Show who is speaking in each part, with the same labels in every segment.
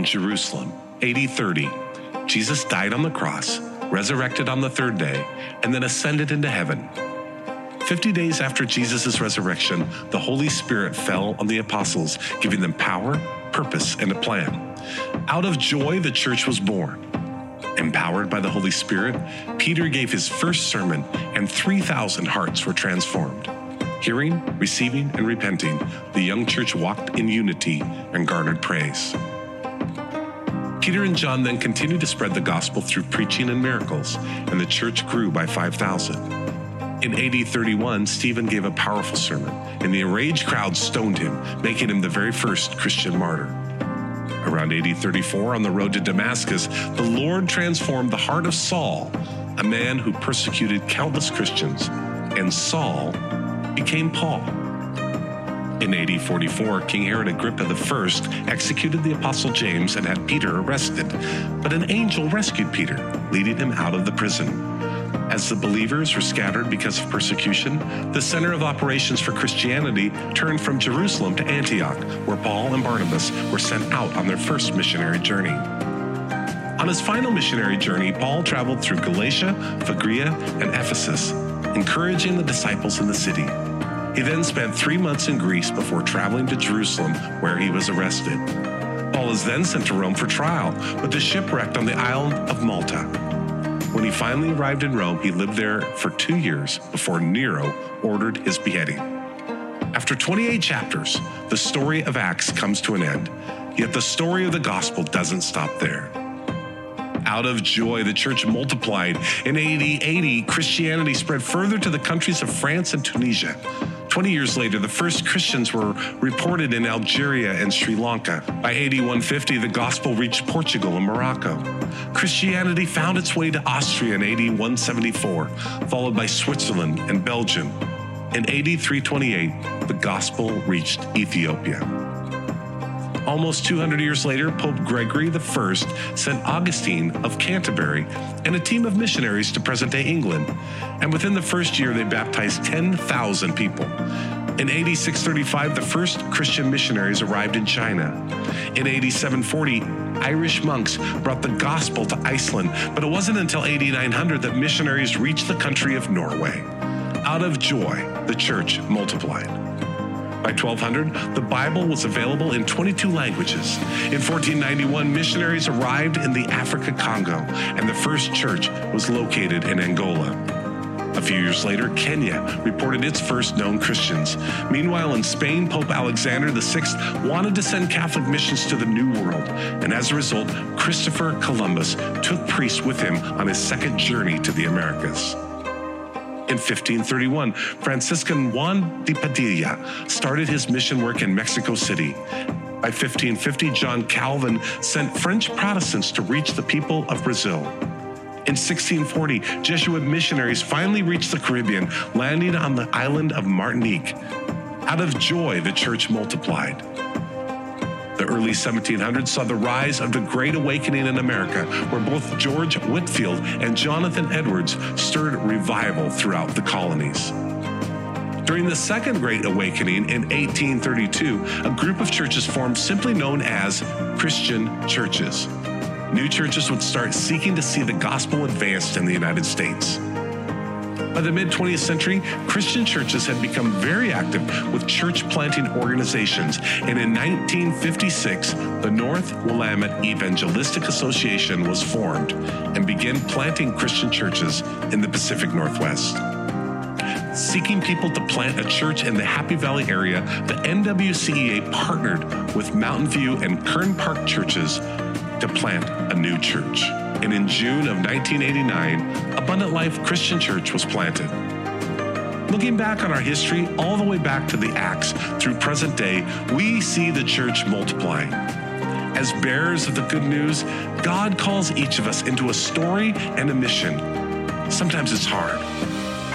Speaker 1: in Jerusalem, AD 30, Jesus died on the cross, resurrected on the third day, and then ascended into heaven. 50 days after Jesus' resurrection, the Holy Spirit fell on the apostles, giving them power, purpose, and a plan. Out of joy, the church was born. Empowered by the Holy Spirit, Peter gave his first sermon, and 3,000 hearts were transformed. Hearing, receiving, and repenting, the young church walked in unity and garnered praise. Peter and John then continued to spread the gospel through preaching and miracles, and the church grew by 5,000. In AD 31, Stephen gave a powerful sermon, and the enraged crowd stoned him, making him the very first Christian martyr. Around AD 34, on the road to Damascus, the Lord transformed the heart of Saul, a man who persecuted countless Christians, and Saul became Paul. In AD 44, King Herod Agrippa I executed the Apostle James and had Peter arrested, but an angel rescued Peter, leading him out of the prison. As the believers were scattered because of persecution, the center of operations for Christianity turned from Jerusalem to Antioch, where Paul and Barnabas were sent out on their first missionary journey. On his final missionary journey, Paul traveled through Galatia, Phrygia, and Ephesus, encouraging the disciples in the city. He then spent three months in Greece before traveling to Jerusalem, where he was arrested. Paul is then sent to Rome for trial, but is shipwrecked on the island of Malta. When he finally arrived in Rome, he lived there for two years before Nero ordered his beheading. After 28 chapters, the story of Acts comes to an end, yet the story of the gospel doesn't stop there. Out of joy, the church multiplied. In AD 80, Christianity spread further to the countries of France and Tunisia. 20 years later, the first Christians were reported in Algeria and Sri Lanka. By AD 150, the gospel reached Portugal and Morocco. Christianity found its way to Austria in AD 174, followed by Switzerland and Belgium. In AD 328, the gospel reached Ethiopia. Almost 200 years later, Pope Gregory I sent Augustine of Canterbury and a team of missionaries to present day England. And within the first year, they baptized 10,000 people. In AD 635, the first Christian missionaries arrived in China. In AD 740, Irish monks brought the gospel to Iceland, but it wasn't until AD 900 that missionaries reached the country of Norway. Out of joy, the church multiplied. By 1200, the Bible was available in 22 languages. In 1491, missionaries arrived in the Africa Congo, and the first church was located in Angola. A few years later, Kenya reported its first known Christians. Meanwhile, in Spain, Pope Alexander VI wanted to send Catholic missions to the New World, and as a result, Christopher Columbus took priests with him on his second journey to the Americas. In 1531, Franciscan Juan de Padilla started his mission work in Mexico City. By 1550, John Calvin sent French Protestants to reach the people of Brazil. In 1640, Jesuit missionaries finally reached the Caribbean, landing on the island of Martinique. Out of joy, the church multiplied. The early 1700s saw the rise of the Great Awakening in America, where both George Whitefield and Jonathan Edwards stirred revival throughout the colonies. During the Second Great Awakening in 1832, a group of churches formed simply known as Christian churches. New churches would start seeking to see the gospel advanced in the United States. By the mid 20th century, Christian churches had become very active with church planting organizations, and in 1956, the North Willamette Evangelistic Association was formed and began planting Christian churches in the Pacific Northwest. Seeking people to plant a church in the Happy Valley area, the NWCEA partnered with Mountain View and Kern Park churches to plant a new church and in June of 1989, Abundant Life Christian Church was planted. Looking back on our history, all the way back to the Acts through present day, we see the church multiplying. As bearers of the good news, God calls each of us into a story and a mission. Sometimes it's hard.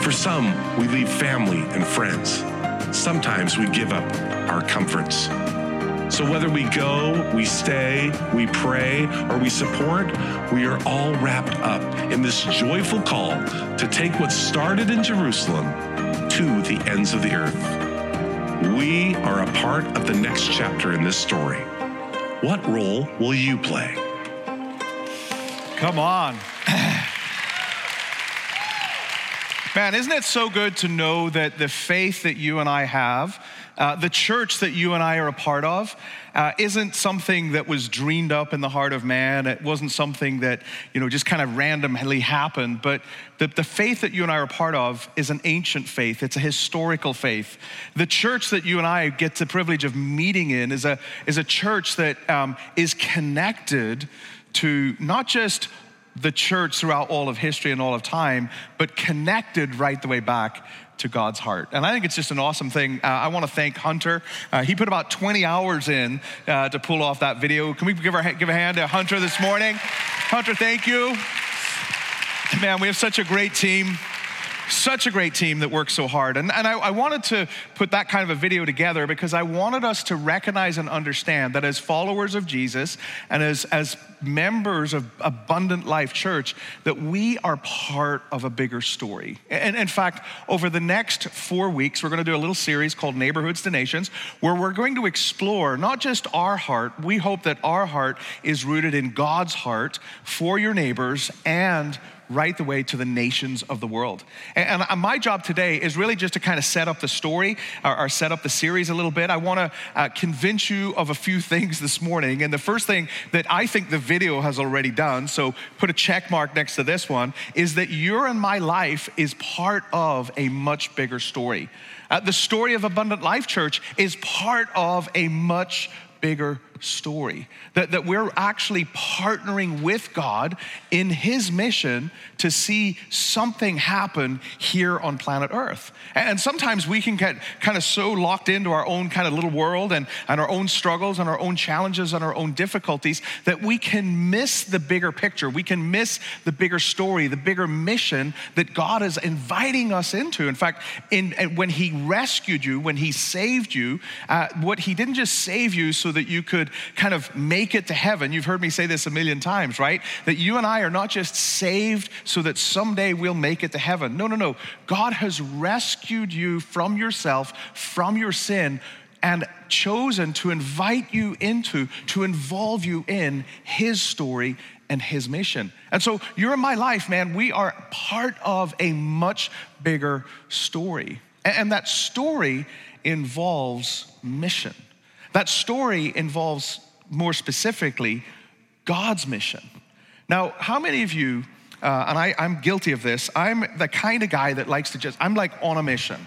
Speaker 1: For some, we leave family and friends. Sometimes we give up our comforts. So whether we go, we stay, we pray, or we support, we are all wrapped up in this joyful call to take what started in Jerusalem to the ends of the earth. We are a part of the next chapter in this story. What role will you play?
Speaker 2: Come on. Man, isn't it so good to know that the faith that you and I have, uh, the church that you and I are a part of, uh, isn't something that was dreamed up in the heart of man. It wasn't something that, you know, just kind of randomly happened. But the, the faith that you and I are a part of is an ancient faith, it's a historical faith. The church that you and I get the privilege of meeting in is a, is a church that um, is connected to not just the church throughout all of history and all of time, but connected right the way back to God's heart. And I think it's just an awesome thing. Uh, I want to thank Hunter. Uh, he put about 20 hours in uh, to pull off that video. Can we give, our, give a hand to Hunter this morning? Hunter, thank you. Man, we have such a great team such a great team that works so hard. And, and I, I, wanted to put that kind of a video together because I wanted us to recognize and understand that as followers of Jesus and as, as members of Abundant Life Church, that we are part of a bigger story. And in fact, over the next four weeks, we're going to do a little series called Neighborhoods to Nations, where we're going to explore not just our heart, we hope that our heart is rooted in God's heart for your neighbors and right the way to the nations of the world. And, and my job today is really just to kind of set up the story or, or set up the series a little bit. I want to uh, convince you of a few things this morning. And the first thing that I think the video has already done, so put a check mark next to this one, is that your and my life is part of a much bigger story. Uh, the story of Abundant Life Church is part of a much bigger story. That, that we're actually partnering with God in His mission to see something happen here on planet Earth. And sometimes we can get kind of so locked into our own kind of little world and, and our own struggles and our own challenges and our own difficulties that we can miss the bigger picture. We can miss the bigger story, the bigger mission that God is inviting us into. In fact, in, when He rescued you, when He saved you, uh, what He didn't just save you so that you could kind of make it to heaven. You've heard me say this a million times, right? That you and I are not just saved so that someday we'll make it to heaven. No, no, no. God has rescued you from yourself, from your sin, and chosen to invite you into, to involve you in His story and His mission. And so you're in my life, man. We are part of a much bigger story. And that story involves mission. That story involves, more specifically, God's mission. Now, how many of you, uh, and I, I'm guilty of this, I'm the kind of guy that likes to just, I'm like on a mission.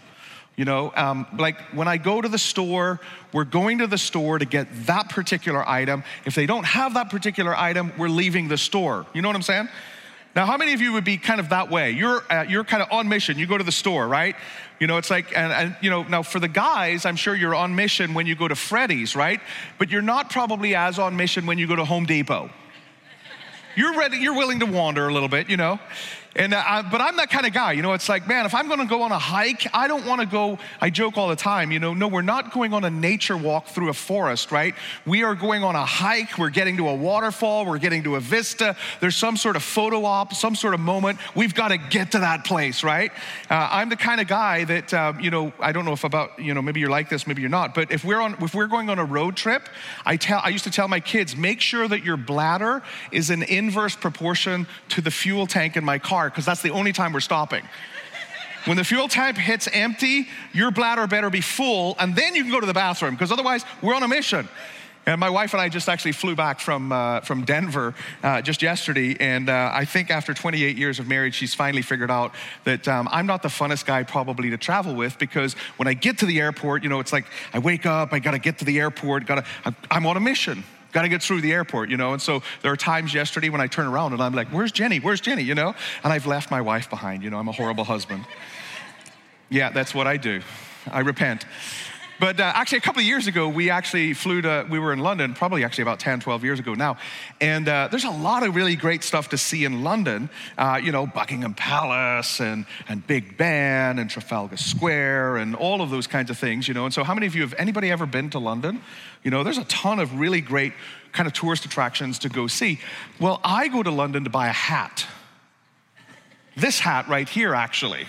Speaker 2: You know, um, like when I go to the store, we're going to the store to get that particular item. If they don't have that particular item, we're leaving the store. You know what I'm saying? Now, how many of you would be kind of that way? You're, uh, you're kind of on mission. You go to the store, right? You know, it's like, and, and, you know, now for the guys, I'm sure you're on mission when you go to Freddy's, right? But you're not probably as on mission when you go to Home Depot. You're ready, you're willing to wander a little bit, you know? And I, but I'm that kind of guy, you know. It's like, man, if I'm going to go on a hike, I don't want to go. I joke all the time, you know. No, we're not going on a nature walk through a forest, right? We are going on a hike. We're getting to a waterfall. We're getting to a vista. There's some sort of photo op, some sort of moment. We've got to get to that place, right? Uh, I'm the kind of guy that, um, you know, I don't know if about, you know, maybe you're like this, maybe you're not. But if we're on, if we're going on a road trip, I tell, I used to tell my kids, make sure that your bladder is in inverse proportion to the fuel tank in my car because that's the only time we're stopping. When the fuel tank hits empty, your bladder better be full, and then you can go to the bathroom, because otherwise, we're on a mission. And my wife and I just actually flew back from, uh, from Denver uh, just yesterday. And uh, I think after 28 years of marriage, she's finally figured out that um, I'm not the funnest guy probably to travel with because when I get to the airport, you know, it's like I wake up, I got to get to the airport, got to, I'm on a mission. Got to get through the airport, you know. And so there are times yesterday when I turn around and I'm like, where's Jenny? Where's Jenny? You know? And I've left my wife behind, you know. I'm a horrible husband. Yeah, that's what I do. I repent. But uh, actually, a couple of years ago, we actually flew to, we were in London, probably actually about 10, 12 years ago now. And uh, there's a lot of really great stuff to see in London. Uh, you know, Buckingham Palace and, and Big Ben and Trafalgar Square and all of those kinds of things, you know. And so, how many of you have anybody ever been to London? You know, there's a ton of really great kind of tourist attractions to go see. Well, I go to London to buy a hat. This hat right here, actually.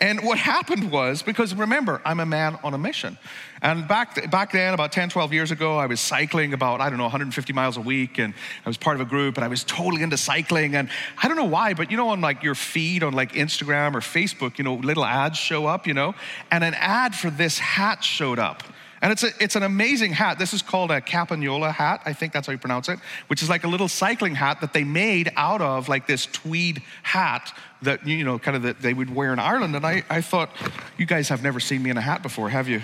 Speaker 2: And what happened was, because remember, I'm a man on a mission. And back, back then, about 10, 12 years ago, I was cycling about, I don't know, 150 miles a week. And I was part of a group and I was totally into cycling. And I don't know why, but you know, on like your feed on like Instagram or Facebook, you know, little ads show up, you know, and an ad for this hat showed up. And it's, a, it's an amazing hat. This is called a Campagnola hat. I think that's how you pronounce it, which is like a little cycling hat that they made out of like this tweed hat that, you know, kind of that they would wear in Ireland. And I, I thought, you guys have never seen me in a hat before, have you?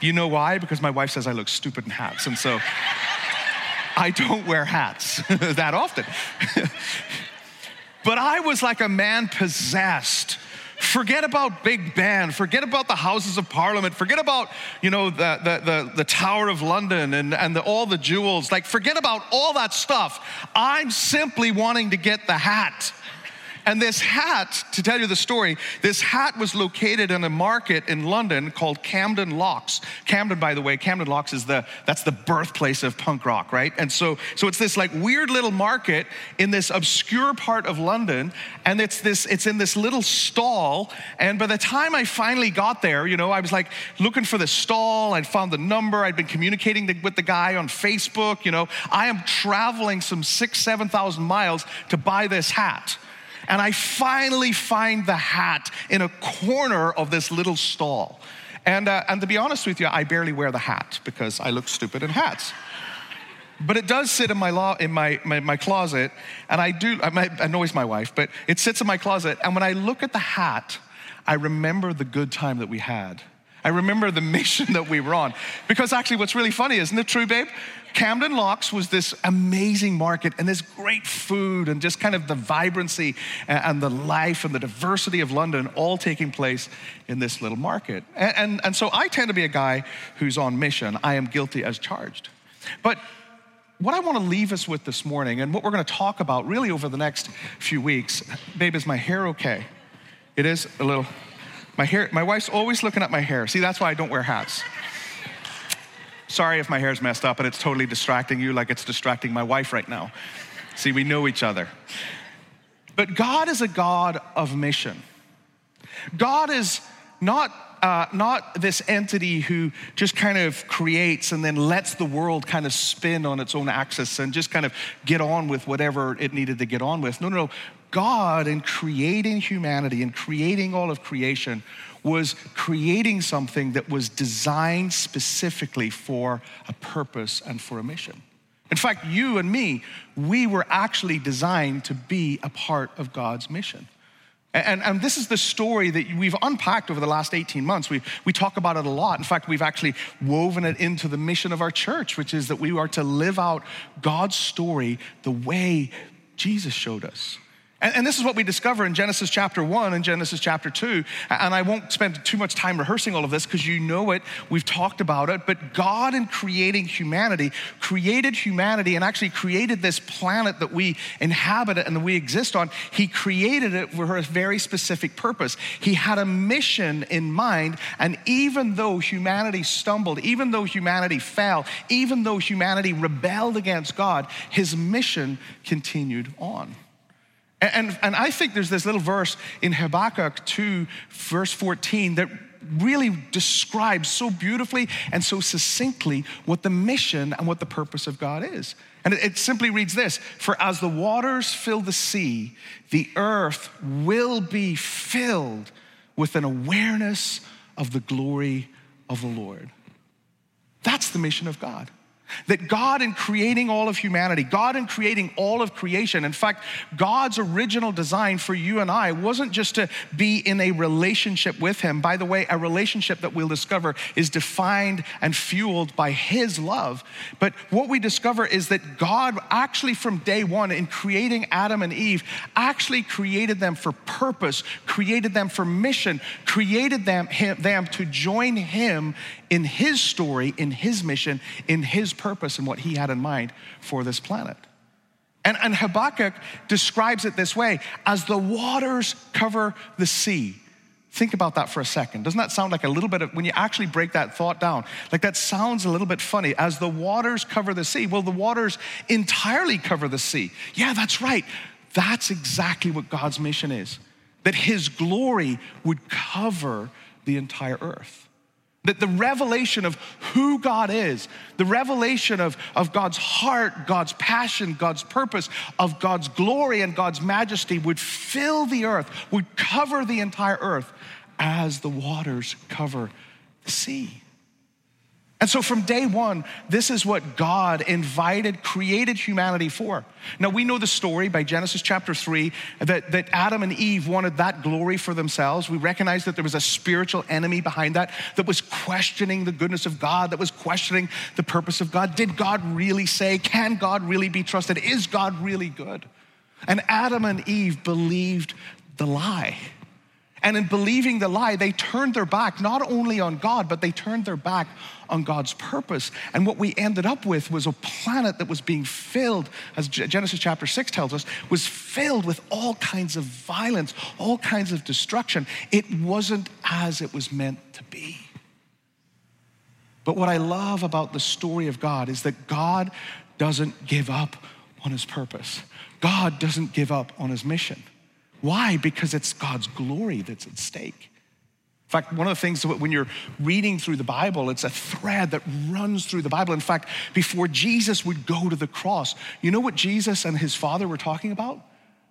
Speaker 2: You know why? Because my wife says I look stupid in hats. And so I don't wear hats that often. but I was like a man possessed Forget about Big Ben. Forget about the Houses of Parliament. Forget about, you know, the, the, the, the Tower of London and, and the, all the jewels. Like, forget about all that stuff. I'm simply wanting to get the hat. And this hat, to tell you the story, this hat was located in a market in London called Camden Locks. Camden, by the way, Camden Locks is the that's the birthplace of punk rock, right? And so, so it's this like weird little market in this obscure part of London, and it's this it's in this little stall. And by the time I finally got there, you know, I was like looking for the stall. I'd found the number. I'd been communicating with the guy on Facebook. You know, I am traveling some six, seven thousand miles to buy this hat and I finally find the hat in a corner of this little stall. And, uh, and to be honest with you, I barely wear the hat because I look stupid in hats. But it does sit in my, law, in my, my, my closet, and I do, I annoys my wife, but it sits in my closet. And when I look at the hat, I remember the good time that we had. I remember the mission that we were on. Because actually, what's really funny, isn't it true, babe? Camden Locks was this amazing market and this great food and just kind of the vibrancy and the life and the diversity of London all taking place in this little market. And, and, and so I tend to be a guy who's on mission. I am guilty as charged. But what I want to leave us with this morning and what we're going to talk about really over the next few weeks, babe, is my hair okay? It is a little, my hair, my wife's always looking at my hair. See, that's why I don't wear hats. Sorry if my hair's messed up and it's totally distracting you like it's distracting my wife right now. See, we know each other. But God is a God of mission. God is not, uh, not this entity who just kind of creates and then lets the world kind of spin on its own axis and just kind of get on with whatever it needed to get on with. No, no, no. God, in creating humanity and creating all of creation, was creating something that was designed specifically for a purpose and for a mission. In fact, you and me, we were actually designed to be a part of God's mission. And, and, this is the story that we've unpacked over the last 18 months. We, we talk about it a lot. In fact, we've actually woven it into the mission of our church, which is that we are to live out God's story the way Jesus showed us. And, and, this is what we discover in Genesis chapter 1 and Genesis chapter 2. And I won't spend too much time rehearsing all of this because you know it, we've talked about it. But God, in creating humanity, created humanity and actually created this planet that we inhabit and that we exist on. He created it for a very specific purpose. He had a mission in mind. And even though humanity stumbled, even though humanity fell, even though humanity rebelled against God, his mission continued on. And, and I think there's this little verse in Habakkuk 2, verse 14, that really describes so beautifully and so succinctly what the mission and what the purpose of God is. And it, it simply reads this For as the waters fill the sea, the earth will be filled with an awareness of the glory of the Lord. That's the mission of God. That God, in creating all of humanity, God, in creating all of creation, in fact, God's original design for you and I wasn't just to be in a relationship with Him. By the way, a relationship that we'll discover is defined and fueled by His love. But what we discover is that God, actually, from day one, in creating Adam and Eve, actually created them for purpose, created them for mission, created them, him, them to join Him in His story, in His mission, in His purpose and what he had in mind for this planet. And, and Habakkuk describes it this way as the waters cover the sea. Think about that for a second. Doesn't that sound like a little bit of, when you actually break that thought down, like that sounds a little bit funny. As the waters cover the sea, well, the waters entirely cover the sea. Yeah, that's right. That's exactly what God's mission is that his glory would cover the entire earth. That the revelation of who God is, the revelation of, of God's heart, God's passion, God's purpose, of God's glory and God's majesty would fill the earth, would cover the entire earth as the waters cover the sea. And so from day one, this is what God invited, created humanity for. Now we know the story by Genesis chapter 3 that, that Adam and Eve wanted that glory for themselves. We recognize that there was a spiritual enemy behind that that was questioning the goodness of God, that was questioning the purpose of God. Did God really say? Can God really be trusted? Is God really good? And Adam and Eve believed the lie. And in believing the lie, they turned their back not only on God, but they turned their back on God's purpose. And what we ended up with was a planet that was being filled, as Genesis chapter 6 tells us, was filled with all kinds of violence, all kinds of destruction. It wasn't as it was meant to be. But what I love about the story of God is that God doesn't give up on his purpose, God doesn't give up on his mission. Why? Because it's God's glory that's at stake. In fact, one of the things when you're reading through the Bible, it's a thread that runs through the Bible. In fact, before Jesus would go to the cross, you know what Jesus and his Father were talking about?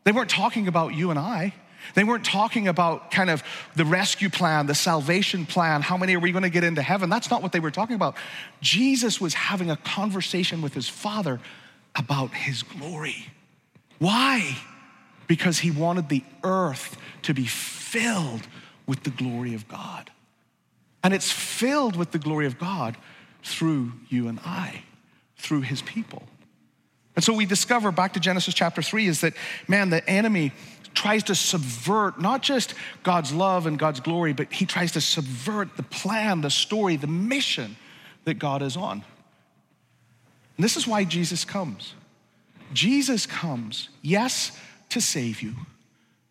Speaker 2: They weren't talking about you and I. They weren't talking about kind of the rescue plan, the salvation plan, how many are we going to get into heaven? That's not what they were talking about. Jesus was having a conversation with his Father about his glory. Why? Because he wanted the earth to be filled with the glory of God. And it's filled with the glory of God through you and I, through his people. And so we discover back to Genesis chapter 3 is that, man, the enemy tries to subvert not just God's love and God's glory, but he tries to subvert the plan, the story, the mission that God is on. And this is why Jesus comes. Jesus comes, yes, to save you,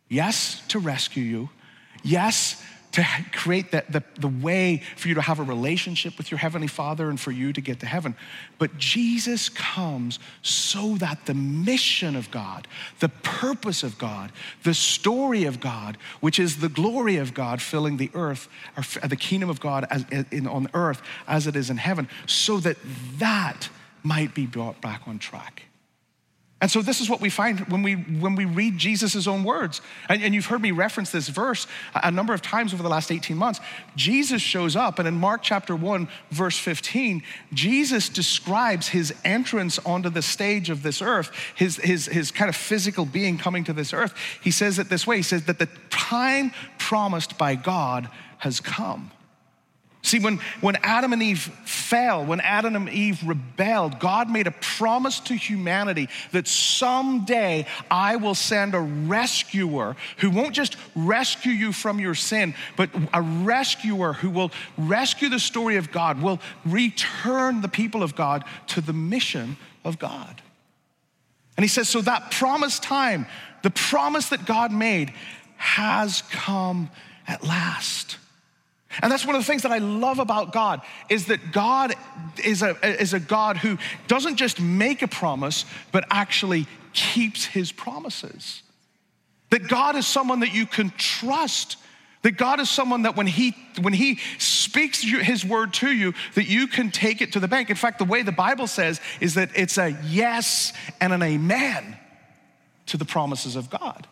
Speaker 2: yes, to rescue you, yes, to create the, the, the, way for you to have a relationship with your Heavenly Father and for you to get to heaven. But Jesus comes so that the mission of God, the purpose of God, the story of God, which is the glory of God filling the earth, or the kingdom of God as, in, on earth as it is in heaven, so that that might be brought back on track. And so this is what we find when we when we read Jesus' own words. And, and, you've heard me reference this verse a number of times over the last 18 months. Jesus shows up, and in Mark chapter 1, verse 15, Jesus describes his entrance onto the stage of this earth, his, his, his kind of physical being coming to this earth. He says it this way: he says that the time promised by God has come. See, when, when Adam and Eve fell, when Adam and Eve rebelled, God made a promise to humanity that someday I will send a rescuer who won't just rescue you from your sin, but a rescuer who will rescue the story of God, will return the people of God to the mission of God. And he says, so that promised time, the promise that God made, has come at last. And that's one of the things that I love about God is that God is a, is a God who doesn't just make a promise, but actually keeps his promises. That God is someone that you can trust. That God is someone that when he when he speaks his word to you, that you can take it to the bank. In fact, the way the Bible says is that it's a yes and an amen to the promises of God.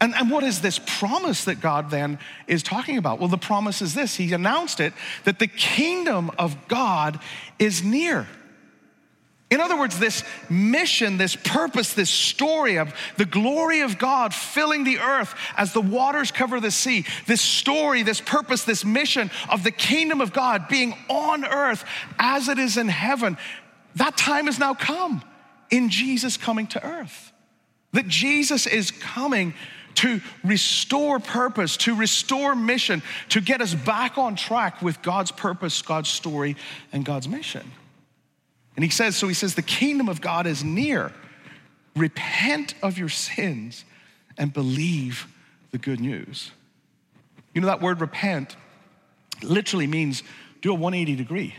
Speaker 2: And, and what is this promise that God then is talking about? Well, the promise is this He announced it that the kingdom of God is near. In other words, this mission, this purpose, this story of the glory of God filling the earth as the waters cover the sea, this story, this purpose, this mission of the kingdom of God being on earth as it is in heaven, that time has now come in Jesus coming to earth. That Jesus is coming to restore purpose, to restore mission, to get us back on track with God's purpose, God's story, and God's mission. And he says, so he says, the kingdom of God is near. Repent of your sins and believe the good news. You know, that word repent literally means do a 180 degree.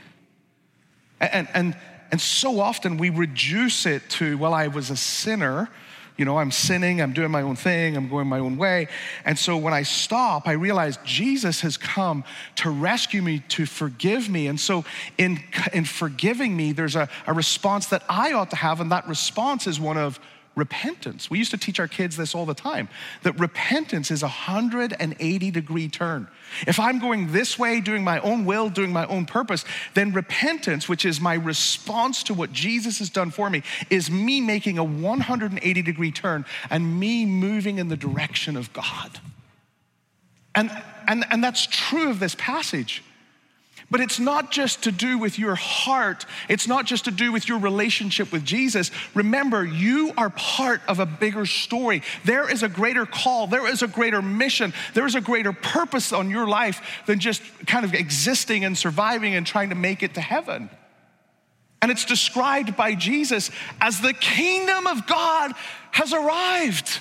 Speaker 2: And, and, and so often we reduce it to, well, I was a sinner you know, I'm sinning, I'm doing my own thing, I'm going my own way. And so when I stop, I realize Jesus has come to rescue me, to forgive me. And so in, in forgiving me, there's a, a response that I ought to have, and that response is one of repentance. We used to teach our kids this all the time that repentance is a 180 degree turn. If I'm going this way, doing my own will, doing my own purpose, then repentance, which is my response to what Jesus has done for me, is me making a 180 degree turn and me moving in the direction of God. And, and, and that's true of this passage. But it's not just to do with your heart, it's not just to do with your relationship with Jesus. Remember, you are part of a bigger story. There is a greater call, there is a greater mission, there is a greater purpose on your life than just kind of existing and surviving and trying to make it to heaven. And it's described by Jesus as the kingdom of God has arrived.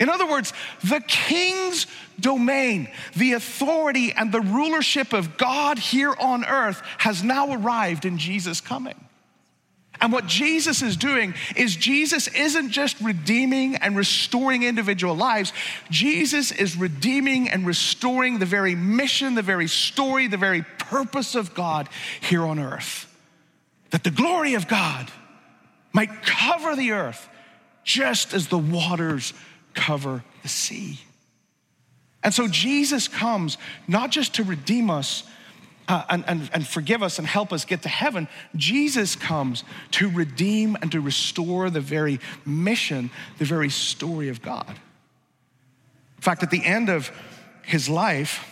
Speaker 2: In other words, the king's domain, the authority and the rulership of God here on earth has now arrived in Jesus' coming. And what Jesus is doing is Jesus isn't just redeeming and restoring individual lives, Jesus is redeeming and restoring the very mission, the very story, the very purpose of God here on earth. That the glory of God might cover the earth just as the waters cover the sea. And so Jesus comes not just to redeem us uh, and, and, and forgive us and help us get to heaven, Jesus comes to redeem and to restore the very mission, the very story of God. In fact, at the end of his life,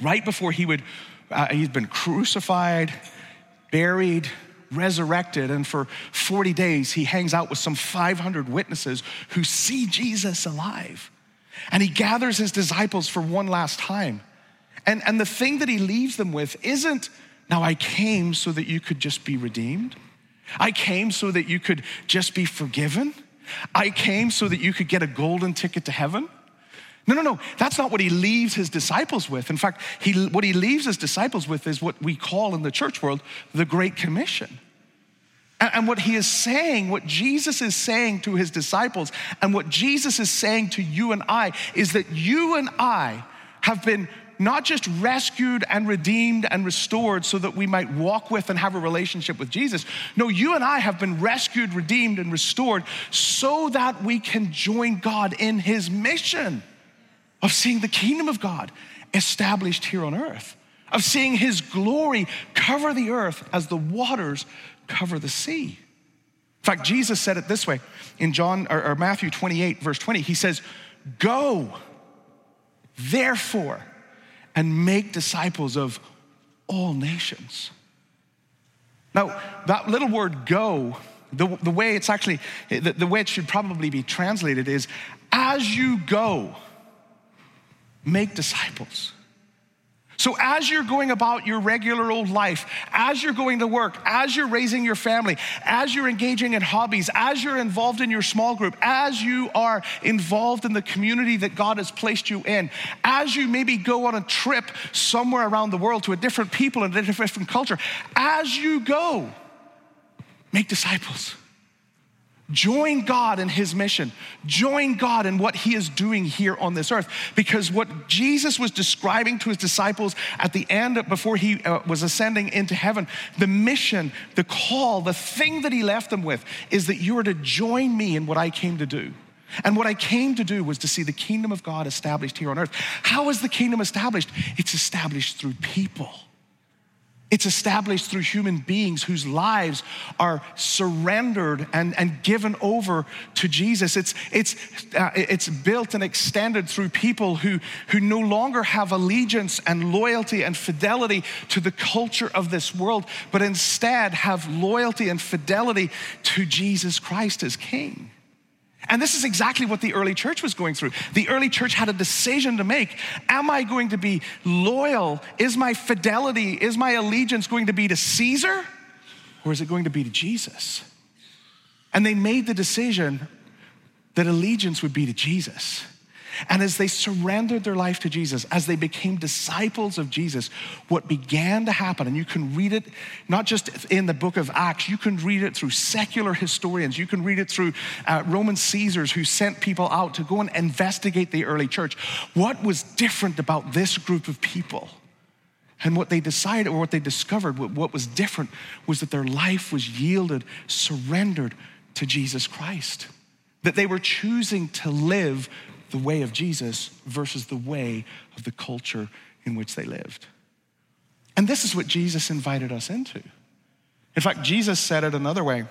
Speaker 2: right before he would, uh, he's been crucified, buried, resurrected, and for 40 days he hangs out with some 500 witnesses who see Jesus alive. And he gathers his disciples for one last time. And, and the thing that he leaves them with isn't, now I came so that you could just be redeemed. I came so that you could just be forgiven. I came so that you could get a golden ticket to heaven. No, no, no. That's not what he leaves his disciples with. In fact, he, what he leaves his disciples with is what we call in the church world the Great Commission. And, and what he is saying, what Jesus is saying to his disciples, and what Jesus is saying to you and I is that you and I have been not just rescued and redeemed and restored so that we might walk with and have a relationship with Jesus. No, you and I have been rescued, redeemed, and restored so that we can join God in his mission of seeing the kingdom of God established here on earth, of seeing his glory cover the earth as the waters cover the sea. In fact, Jesus said it this way in John or, or Matthew 28, verse 20. He says, Go, therefore, and make disciples of all nations. Now, that little word go, the, the way it's actually, the, the way it should probably be translated is as you go, make disciples. So, as you're going about your regular old life, as you're going to work, as you're raising your family, as you're engaging in hobbies, as you're involved in your small group, as you are involved in the community that God has placed you in, as you maybe go on a trip somewhere around the world to a different people and a different culture, as you go, make disciples. Join God in his mission. Join God in what he is doing here on this earth. Because what Jesus was describing to his disciples at the end, before he uh, was ascending into heaven, the mission, the call, the thing that he left them with is that you are to join me in what I came to do. And what I came to do was to see the kingdom of God established here on earth. How is the kingdom established? It's established through people. It's established through human beings whose lives are surrendered and, and given over to Jesus. It's, it's, uh, it's built and extended through people who, who no longer have allegiance and loyalty and fidelity to the culture of this world, but instead have loyalty and fidelity to Jesus Christ as King. And this is exactly what the early church was going through. The early church had a decision to make. Am I going to be loyal? Is my fidelity, is my allegiance going to be to Caesar or is it going to be to Jesus? And they made the decision that allegiance would be to Jesus. And as they surrendered their life to Jesus, as they became disciples of Jesus, what began to happen, and you can read it not just in the book of Acts, you can read it through secular historians, you can read it through uh, Roman Caesars who sent people out to go and investigate the early church. What was different about this group of people? And what they decided or what they discovered, what was different, was that their life was yielded, surrendered to Jesus Christ. That they were choosing to live the way of Jesus versus the way of the culture in which they lived. And this is what Jesus invited us into. In fact, Jesus said it another way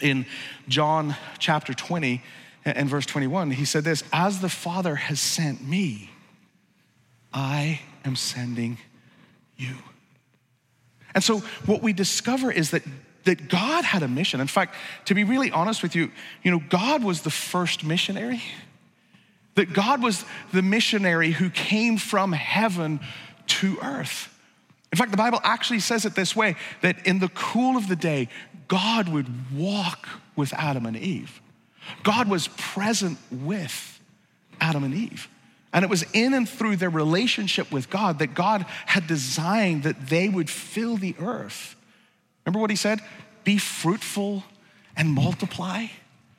Speaker 2: in John chapter 20 and verse 21. He said this As the Father has sent me, I am sending you. And so, what we discover is that, that God had a mission. In fact, to be really honest with you, you know, God was the first missionary. That God was the missionary who came from heaven to earth. In fact, the Bible actually says it this way that in the cool of the day, God would walk with Adam and Eve. God was present with Adam and Eve. And it was in and through their relationship with God that God had designed that they would fill the earth. Remember what he said? Be fruitful and multiply.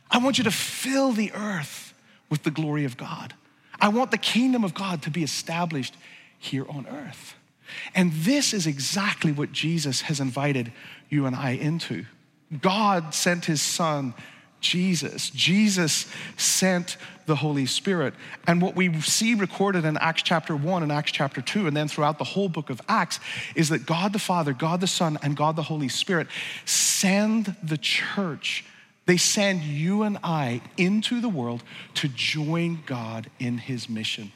Speaker 2: I want you to fill the earth with the glory of God. I want the kingdom of God to be established here on earth. And this is exactly what Jesus has invited you and I into. God sent his son Jesus. Jesus sent the Holy Spirit. And what we see recorded in Acts chapter 1 and Acts chapter 2, and then throughout the whole book of Acts, is that God the Father, God the Son, and God the Holy Spirit send the church. They send you and I into the world to join God in his mission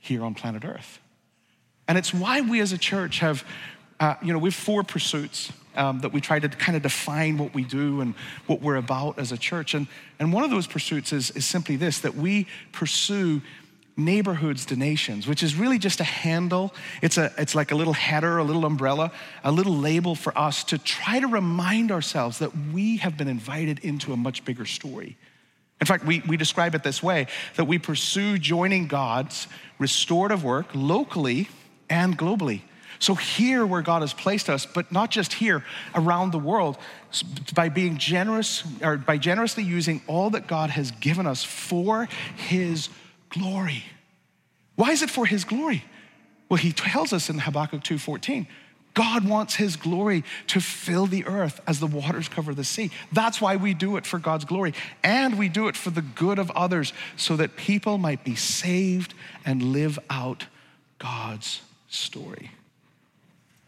Speaker 2: here on planet Earth. And it's why we as a church have, uh, you know, we have four pursuits um, that we try to kind of define what we do and what we're about as a church. And, and one of those pursuits is, is simply this that we pursue neighborhoods to nations, which is really just a handle. It's, a, it's like a little header, a little umbrella, a little label for us to try to remind ourselves that we have been invited into a much bigger story. In fact, we, we describe it this way that we pursue joining God's restorative work locally and globally. So, here where God has placed us, but not just here, around the world, by being generous or by generously using all that God has given us for His glory. Why is it for His glory? Well, He tells us in Habakkuk 2:14. God wants His glory to fill the earth as the waters cover the sea. That's why we do it for God's glory. And we do it for the good of others so that people might be saved and live out God's story.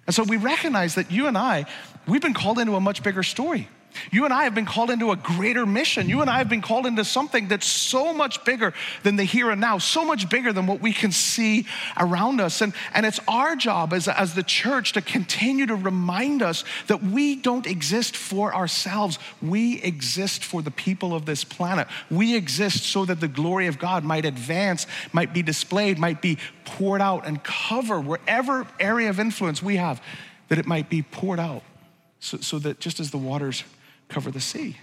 Speaker 2: And so we recognize that you and I, we've been called into a much bigger story. You and I have been called into a greater mission. You and I have been called into something that's so much bigger than the here and now, so much bigger than what we can see around us. And, and it's our job as, as the church to continue to remind us that we don't exist for ourselves. We exist for the people of this planet. We exist so that the glory of God might advance, might be displayed, might be poured out and cover wherever area of influence we have, that it might be poured out. So, so that just as the waters cover the sea.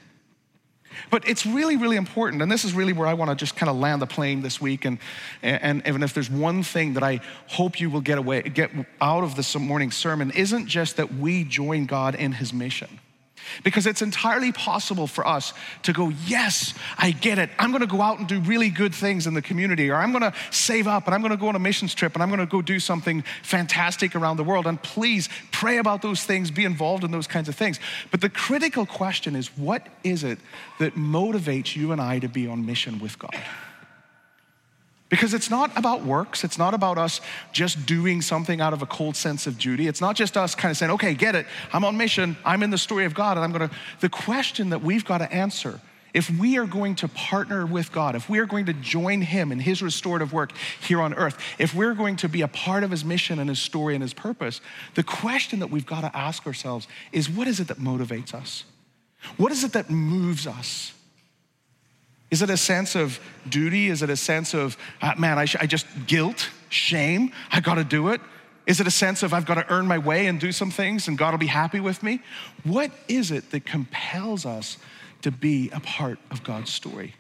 Speaker 2: But it's really, really important, and this is really where I want to just kind of land the plane this week. And, and, and if there's one thing that I hope you will get away, get out of this morning's sermon, isn't just that we join God in His mission. Because it's entirely possible for us to go, Yes, I get it. I'm going to go out and do really good things in the community, or I'm going to save up and I'm going to go on a missions trip and I'm going to go do something fantastic around the world. And please pray about those things, be involved in those kinds of things. But the critical question is what is it that motivates you and I to be on mission with God? Because it's not about works. It's not about us just doing something out of a cold sense of duty. It's not just us kind of saying, okay, get it. I'm on mission. I'm in the story of God. And I'm going to. The question that we've got to answer if we are going to partner with God, if we are going to join Him in His restorative work here on earth, if we're going to be a part of His mission and His story and His purpose, the question that we've got to ask ourselves is what is it that motivates us? What is it that moves us? Is it a sense of duty? Is it a sense of, uh, man, I, sh- I just guilt, shame, I gotta do it? Is it a sense of I've got to earn my way and do some things and God will be happy with me? What is it that compels us to be a part of God's story?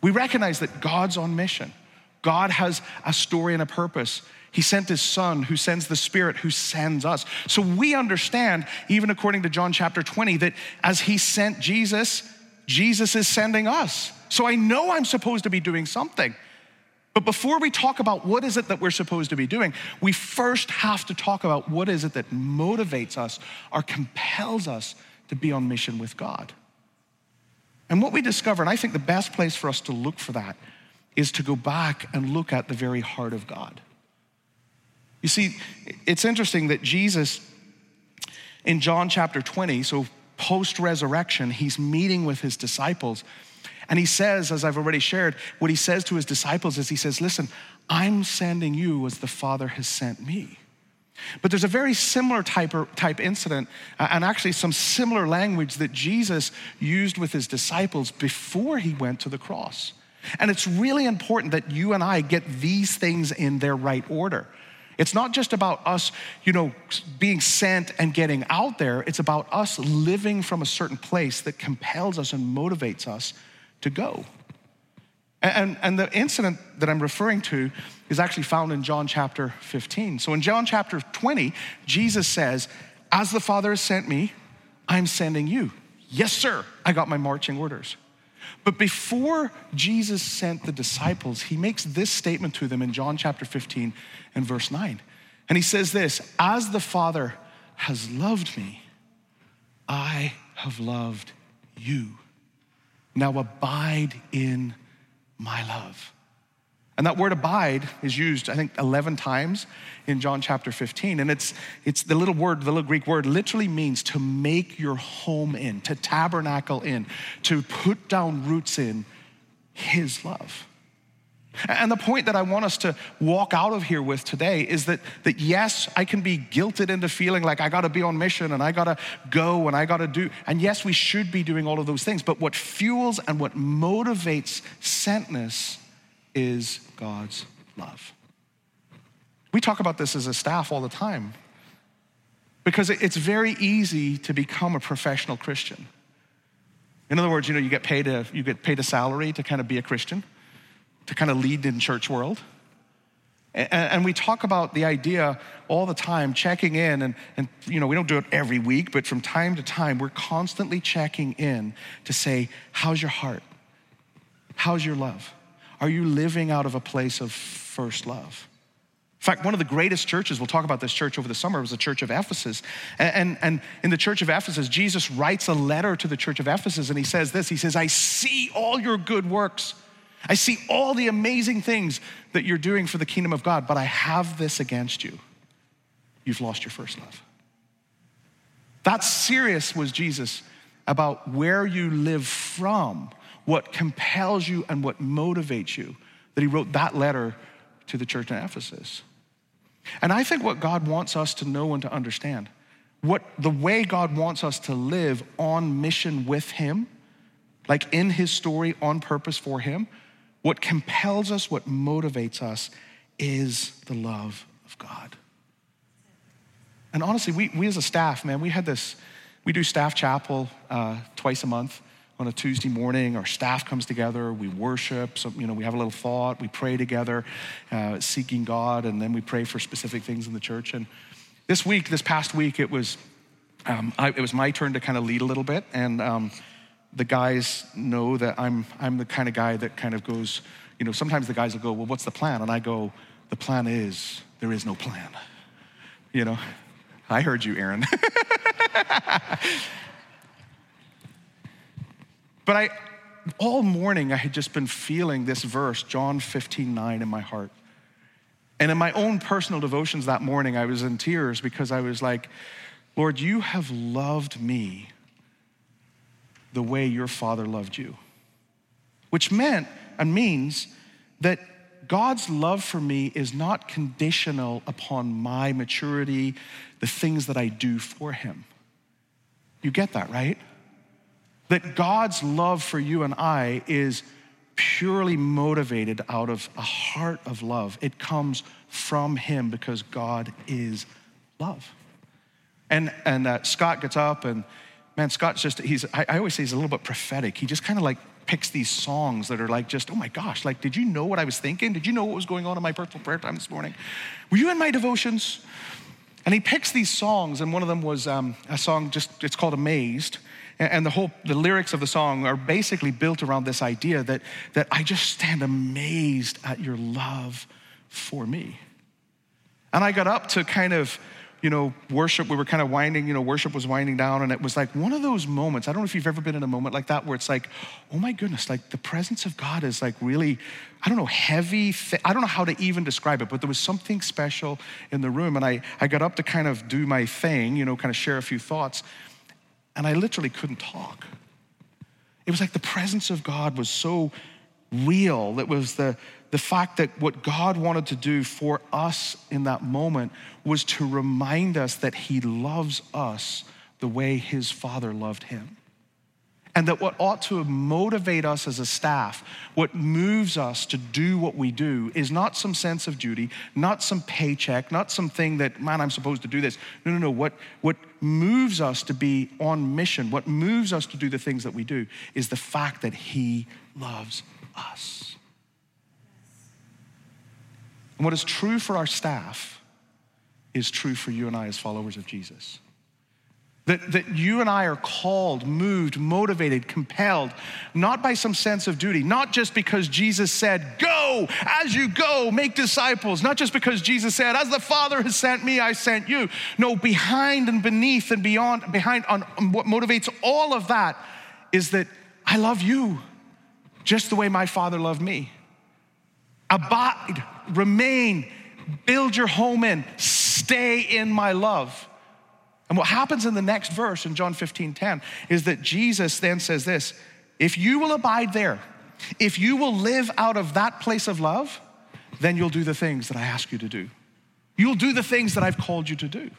Speaker 2: We recognize that God's on mission. God has a story and a purpose. He sent his son who sends the spirit who sends us. So we understand, even according to John chapter 20, that as he sent Jesus, Jesus is sending us. So I know I'm supposed to be doing something. But before we talk about what is it that we're supposed to be doing, we first have to talk about what is it that motivates us or compels us to be on mission with God. And what we discover, and I think the best place for us to look for that is to go back and look at the very heart of God. You see, it's interesting that Jesus, in John chapter 20, so post resurrection, he's meeting with his disciples. And he says, as I've already shared, what he says to his disciples is he says, Listen, I'm sending you as the Father has sent me. But there's a very similar type, type incident, uh, and actually some similar language that Jesus used with his disciples before he went to the cross. And it's really important that you and I get these things in their right order. It's not just about us, you know, being sent and getting out there. It's about us living from a certain place that compels us and motivates us to go. And, and the incident that I'm referring to is actually found in John chapter 15. So in John chapter 20, Jesus says, As the Father has sent me, I'm sending you. Yes, sir, I got my marching orders. But before Jesus sent the disciples, he makes this statement to them in John chapter 15 and verse 9. And he says this As the Father has loved me, I have loved you. Now abide in my love. And that word abide is used, I think, 11 times in John chapter 15. And it's, it's the little word, the little Greek word literally means to make your home in, to tabernacle in, to put down roots in his love. And the point that I want us to walk out of here with today is that, that yes, I can be guilted into feeling like I gotta be on mission and I gotta go and I gotta do. And yes, we should be doing all of those things. But what fuels and what motivates sentness is God's love. We talk about this as a staff all the time because it's very easy to become a professional Christian. In other words, you know, you get paid a, you get paid a salary to kind of be a Christian, to kind of lead in church world. And, and we talk about the idea all the time, checking in, and, and you know, we don't do it every week, but from time to time, we're constantly checking in to say, how's your heart? How's your love? Are you living out of a place of first love? In fact, one of the greatest churches, we'll talk about this church over the summer, was the church of Ephesus. And, and, and, in the church of Ephesus, Jesus writes a letter to the church of Ephesus and he says this He says, I see all your good works. I see all the amazing things that you're doing for the kingdom of God, but I have this against you. You've lost your first love. That serious was Jesus about where you live from what compels you and what motivates you, that he wrote that letter to the church in Ephesus. And I think what God wants us to know and to understand, what the way God wants us to live on mission with him, like in his story on purpose for him, what compels us, what motivates us is the love of God. And honestly, we, we as a staff, man, we had this, we do staff chapel uh, twice a month on a Tuesday morning. Our staff comes together, we worship, so, you know, we have a little thought, we pray together, uh, seeking God, and then we pray for specific things in the church. And this week, this past week, it was, um, I, it was my turn to kind of lead a little bit, and um, the guys know that I'm, I'm the kind of guy that kind of goes, you know, sometimes the guys will go, well, what's the plan? And I go, the plan is, there is no plan. You know, I heard you, Aaron. But I, all morning, I had just been feeling this verse, John 15, 9, in my heart. And in my own personal devotions that morning, I was in tears because I was like, Lord, you have loved me the way your father loved you. Which meant and means that God's love for me is not conditional upon my maturity, the things that I do for him. You get that, right? That God's love for you and I is purely motivated out of a heart of love. It comes from Him because God is love. And, and uh, Scott gets up and man, Scott's just, he's, I, I always say he's a little bit prophetic. He just kind of like picks these songs that are like just, oh my gosh, like, did you know what I was thinking? Did you know what was going on in my personal prayer time this morning? Were you in my devotions? And he picks these songs, and one of them was um, a song just, it's called Amazed. And the whole, the lyrics of the song are basically built around this idea that, that I just stand amazed at your love for me. And I got up to kind of, you know, worship, we were kind of winding, you know, worship was winding down, and it was like one of those moments. I don't know if you've ever been in a moment like that where it's like, oh my goodness, like the presence of God is like really, I don't know, heavy. I don't know how to even describe it, but there was something special in the room. And I, I got up to kind of do my thing, you know, kind of share a few thoughts and I literally couldn't talk. It was like the presence of God was so real. It was the, the fact that what God wanted to do for us in that moment was to remind us that He loves us the way His Father loved Him. And that what ought to motivate us as a staff, what moves us to do what we do, is not some sense of duty, not some paycheck, not something that, man, I'm supposed to do this. No, no, no. What, what moves us to be on mission, what moves us to do the things that we do, is the fact that He loves us. And what is true for our staff is true for you and I as followers of Jesus. That, that you and I are called, moved, motivated, compelled, not by some sense of duty, not just because Jesus said, Go, as you go, make disciples, not just because Jesus said, As the Father has sent me, I sent you. No, behind and beneath and beyond, behind on, on what motivates all of that is that I love you just the way my Father loved me. Abide, remain, build your home in, stay in my love. And what happens in the next verse in John 15 10 is that Jesus then says this if you will abide there, if you will live out of that place of love, then you'll do the things that I ask you to do. You'll do the things that I've called you to do.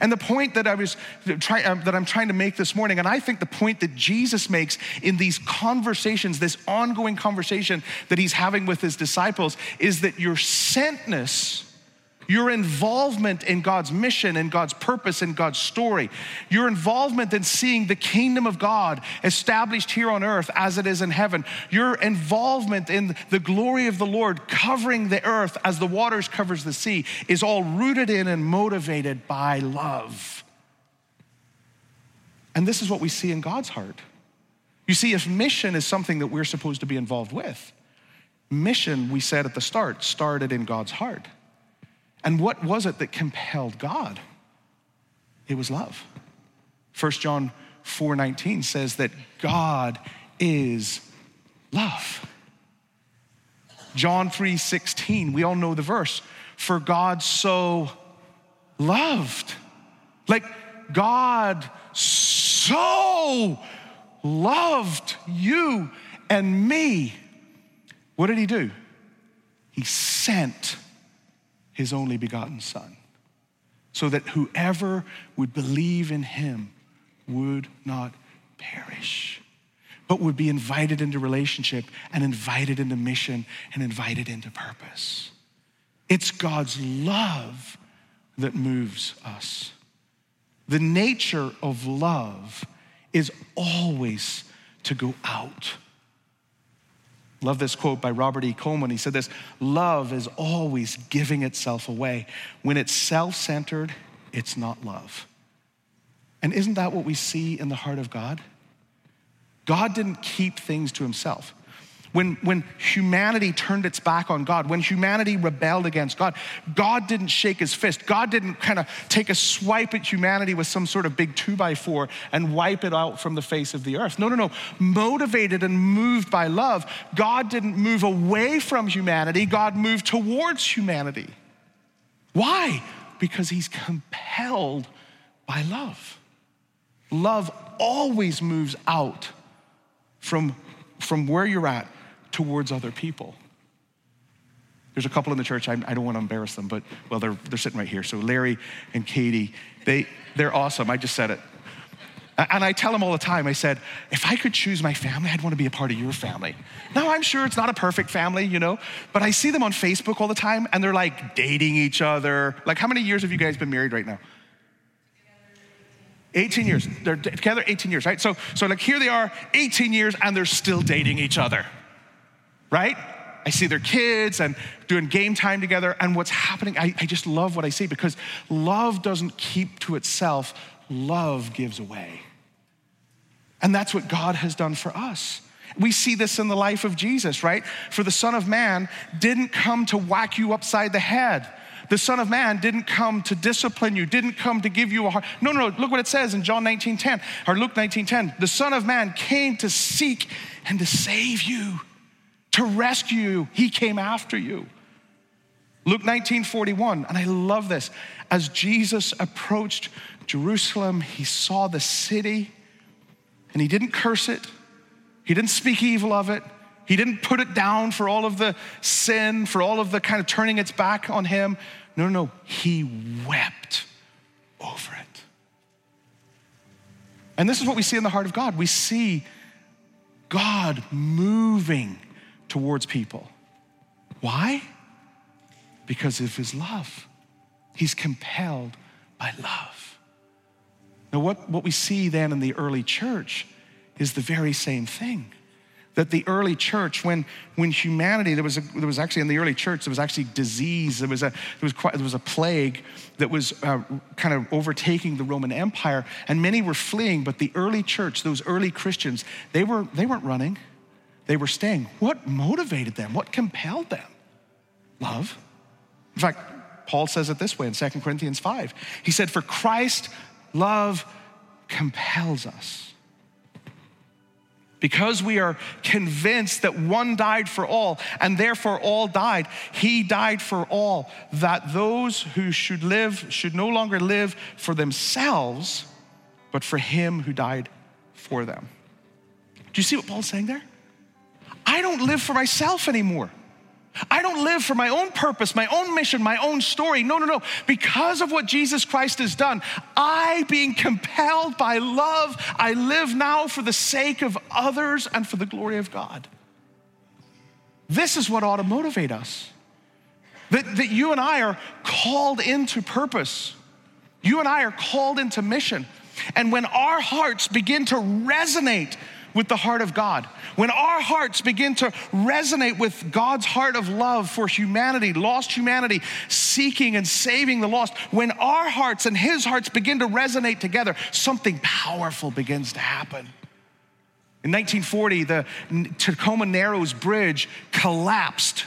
Speaker 2: And the point that I was try, um, that I'm trying to make this morning, and I think the point that Jesus makes in these conversations, this ongoing conversation that he's having with his disciples, is that your sentness your involvement in God's mission and God's purpose and God's story, your involvement in seeing the kingdom of God established here on earth as it is in heaven, your involvement in the glory of the Lord covering the earth as the waters covers the sea is all rooted in and motivated by love. And this is what we see in God's heart. You see, if mission is something that we're supposed to be involved with, mission, we said at the start, started in God's heart. And what was it that compelled God? It was love. 1 John 4:19 says that God is love. John 3:16, we all know the verse, for God so loved. Like God so loved you and me. What did he do? He sent his only begotten Son, so that whoever would believe in him would not perish, but would be invited into relationship and invited into mission and invited into purpose. It's God's love that moves us. The nature of love is always to go out Love this quote by Robert E. Coleman. He said this Love is always giving itself away. When it's self centered, it's not love. And isn't that what we see in the heart of God? God didn't keep things to himself. When, when humanity turned its back on God, when humanity rebelled against God, God didn't shake his fist. God didn't kind of take a swipe at humanity with some sort of big two by four and wipe it out from the face of the earth. No, no, no. Motivated and moved by love, God didn't move away from humanity, God moved towards humanity. Why? Because he's compelled by love. Love always moves out from, from where you're at towards other people. There's a couple in the church, I, I, don't want to embarrass them, but well, they're, they're sitting right here. So Larry and Katie, they, they're awesome. I just said it. And I tell them all the time, I said, if I could choose my family, I'd want to be a part of your family. Now, I'm sure it's not a perfect family, you know, but I see them on Facebook all the time and they're like dating each other. Like, how many years have you guys been married right now? 18 years. They're together 18 years, right? So, so like here they are, 18 years, and they're still dating each other, right? I see their kids and doing game time together, and what's happening, I, I just love what I see because love doesn't keep to itself, love gives away. And that's what God has done for us. We see this in the life of Jesus, right? For the Son of Man didn't come to whack you upside the head. The Son of Man didn't come to discipline you, didn't come to give you a heart. No, no, no. Look what it says in John 19 10 or Luke 19 10. The Son of Man came to seek and to save you, to rescue you. He came after you. Luke 19 41, and I love this. As Jesus approached Jerusalem, he saw the city and he didn't curse it, he didn't speak evil of it. He didn't put it down for all of the sin, for all of the kind of turning its back on him. No, no, no. He wept over it. And this is what we see in the heart of God. We see God moving towards people. Why? Because of his love. He's compelled by love. Now, what, what we see then in the early church is the very same thing. That the early church, when, when humanity, there was, a, there was actually in the early church, there was actually disease, there was a, there was quite, there was a plague that was uh, kind of overtaking the Roman Empire, and many were fleeing, but the early church, those early Christians, they, were, they weren't running, they were staying. What motivated them? What compelled them? Love. In fact, Paul says it this way in 2 Corinthians 5. He said, For Christ, love compels us because we are convinced that one died for all, and therefore all died, he died for all, that those who should live should no longer live for themselves, but for him who died for them. Do you see what Paul's saying there? I don't live for myself anymore. I don't live for my own purpose, my own mission, my own story. No, no, no. Because of what Jesus Christ has done, I, being compelled by love, I live now for the sake of others and for the glory of God. This is what ought to motivate us. That, that you and I are called into purpose. You and I are called into mission. And when our hearts begin to resonate with the heart of God, when our hearts begin to resonate with God's heart of love for humanity, lost humanity, seeking and saving the lost, when our hearts and His hearts begin to resonate together, something powerful begins to happen. In 1940, the Tacoma Narrows Bridge collapsed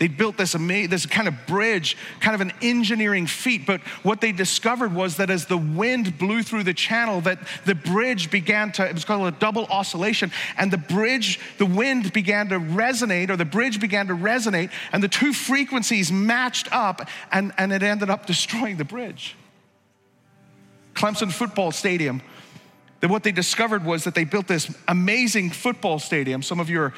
Speaker 2: they built this, amazing, this kind of bridge, kind of an engineering feat. But what they discovered was that as the wind blew through the channel, that the bridge began to, it was called a double oscillation, and the bridge, the wind began to resonate, or the bridge began to resonate, and the two frequencies matched up, and, and it ended up destroying the bridge. Clemson Football Stadium that what they discovered was that they built this amazing football stadium. Some of you are,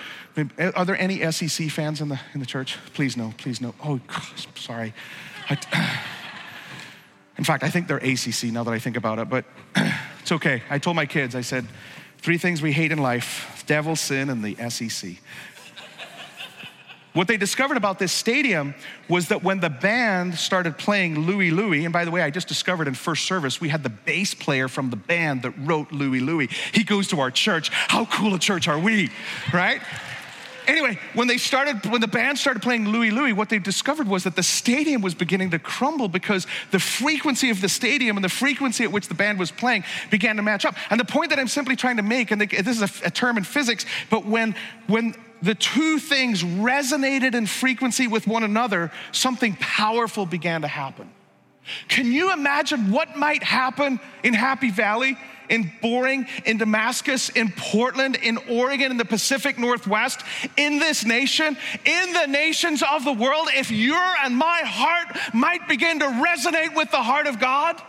Speaker 2: are there any SEC fans in the, in the church? Please no, please no. Oh, gosh, sorry. I, in fact, I think they're ACC now that I think about it, but it's okay. I told my kids, I said, three things we hate in life devil, sin, and the SEC. What they discovered about this stadium was that when the band started playing Louie Louie, and by the way, I just discovered in first service, we had the bass player from the band that wrote Louie Louie. He goes to our church. How cool a church are we, right? Anyway, when they started, when the band started playing Louie Louie, what they discovered was that the stadium was beginning to crumble because the frequency of the stadium and the frequency at which the band was playing began to match up. And the point that I'm simply trying to make, and this is a, a term in physics, but when when the two things resonated in frequency with one another, something powerful began to happen. Can you imagine what might happen in Happy Valley, in Boring, in Damascus, in Portland, in Oregon, in the Pacific Northwest, in this nation, in the nations of the world, if your and my heart might begin to resonate with the heart of God?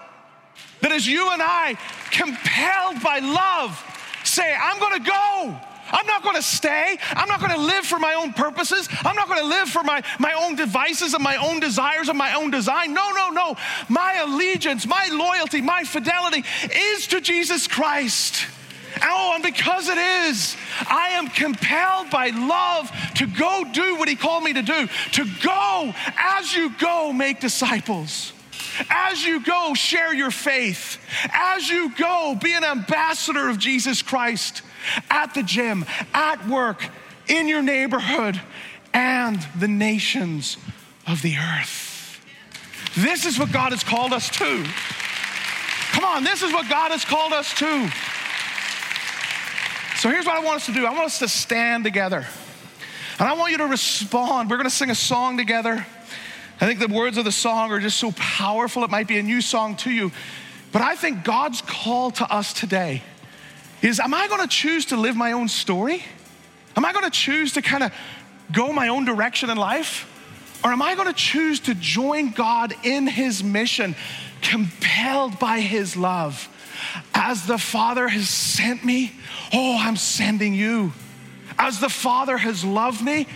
Speaker 2: That as you and I, compelled by love, say, I'm gonna go. I'm not going to stay. I'm not going to live for my own purposes. I'm not going to live for my, my own devices and my own desires and my own design. No, no, no. My allegiance, my loyalty, my fidelity is to Jesus Christ. Oh, and because it is, I am compelled by love to go do what He called me to do, to go as you go make disciples. As you go, share your faith. As you go, be an ambassador of Jesus Christ at the gym, at work, in your neighborhood, and the nations of the earth. This is what God has called us to. Come on, this is what God has called us to. So here's what I want us to do I want us to stand together. And I want you to respond. We're going to sing a song together. I think the words of the song are just so powerful. It might be a new song to you. But I think God's call to us today is Am I going to choose to live my own story? Am I going to choose to kind of go my own direction in life? Or am I going to choose to join God in his mission, compelled by his love? As the Father has sent me, oh, I'm sending you. As the Father has loved me,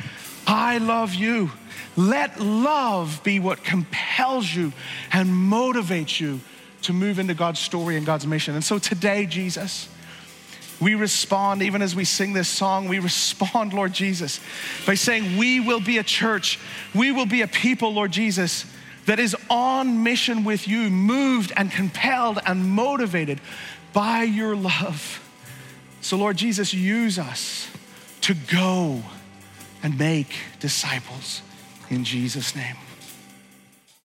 Speaker 2: I love you. Let love be what compels you and motivates you to move into God's story and God's mission. And so today, Jesus, we respond, even as we sing this song, we respond, Lord Jesus, by saying, We will be a church, we will be a people, Lord Jesus, that is on mission with you, moved and compelled and motivated by your love. So, Lord Jesus, use us to go and make disciples in Jesus' name.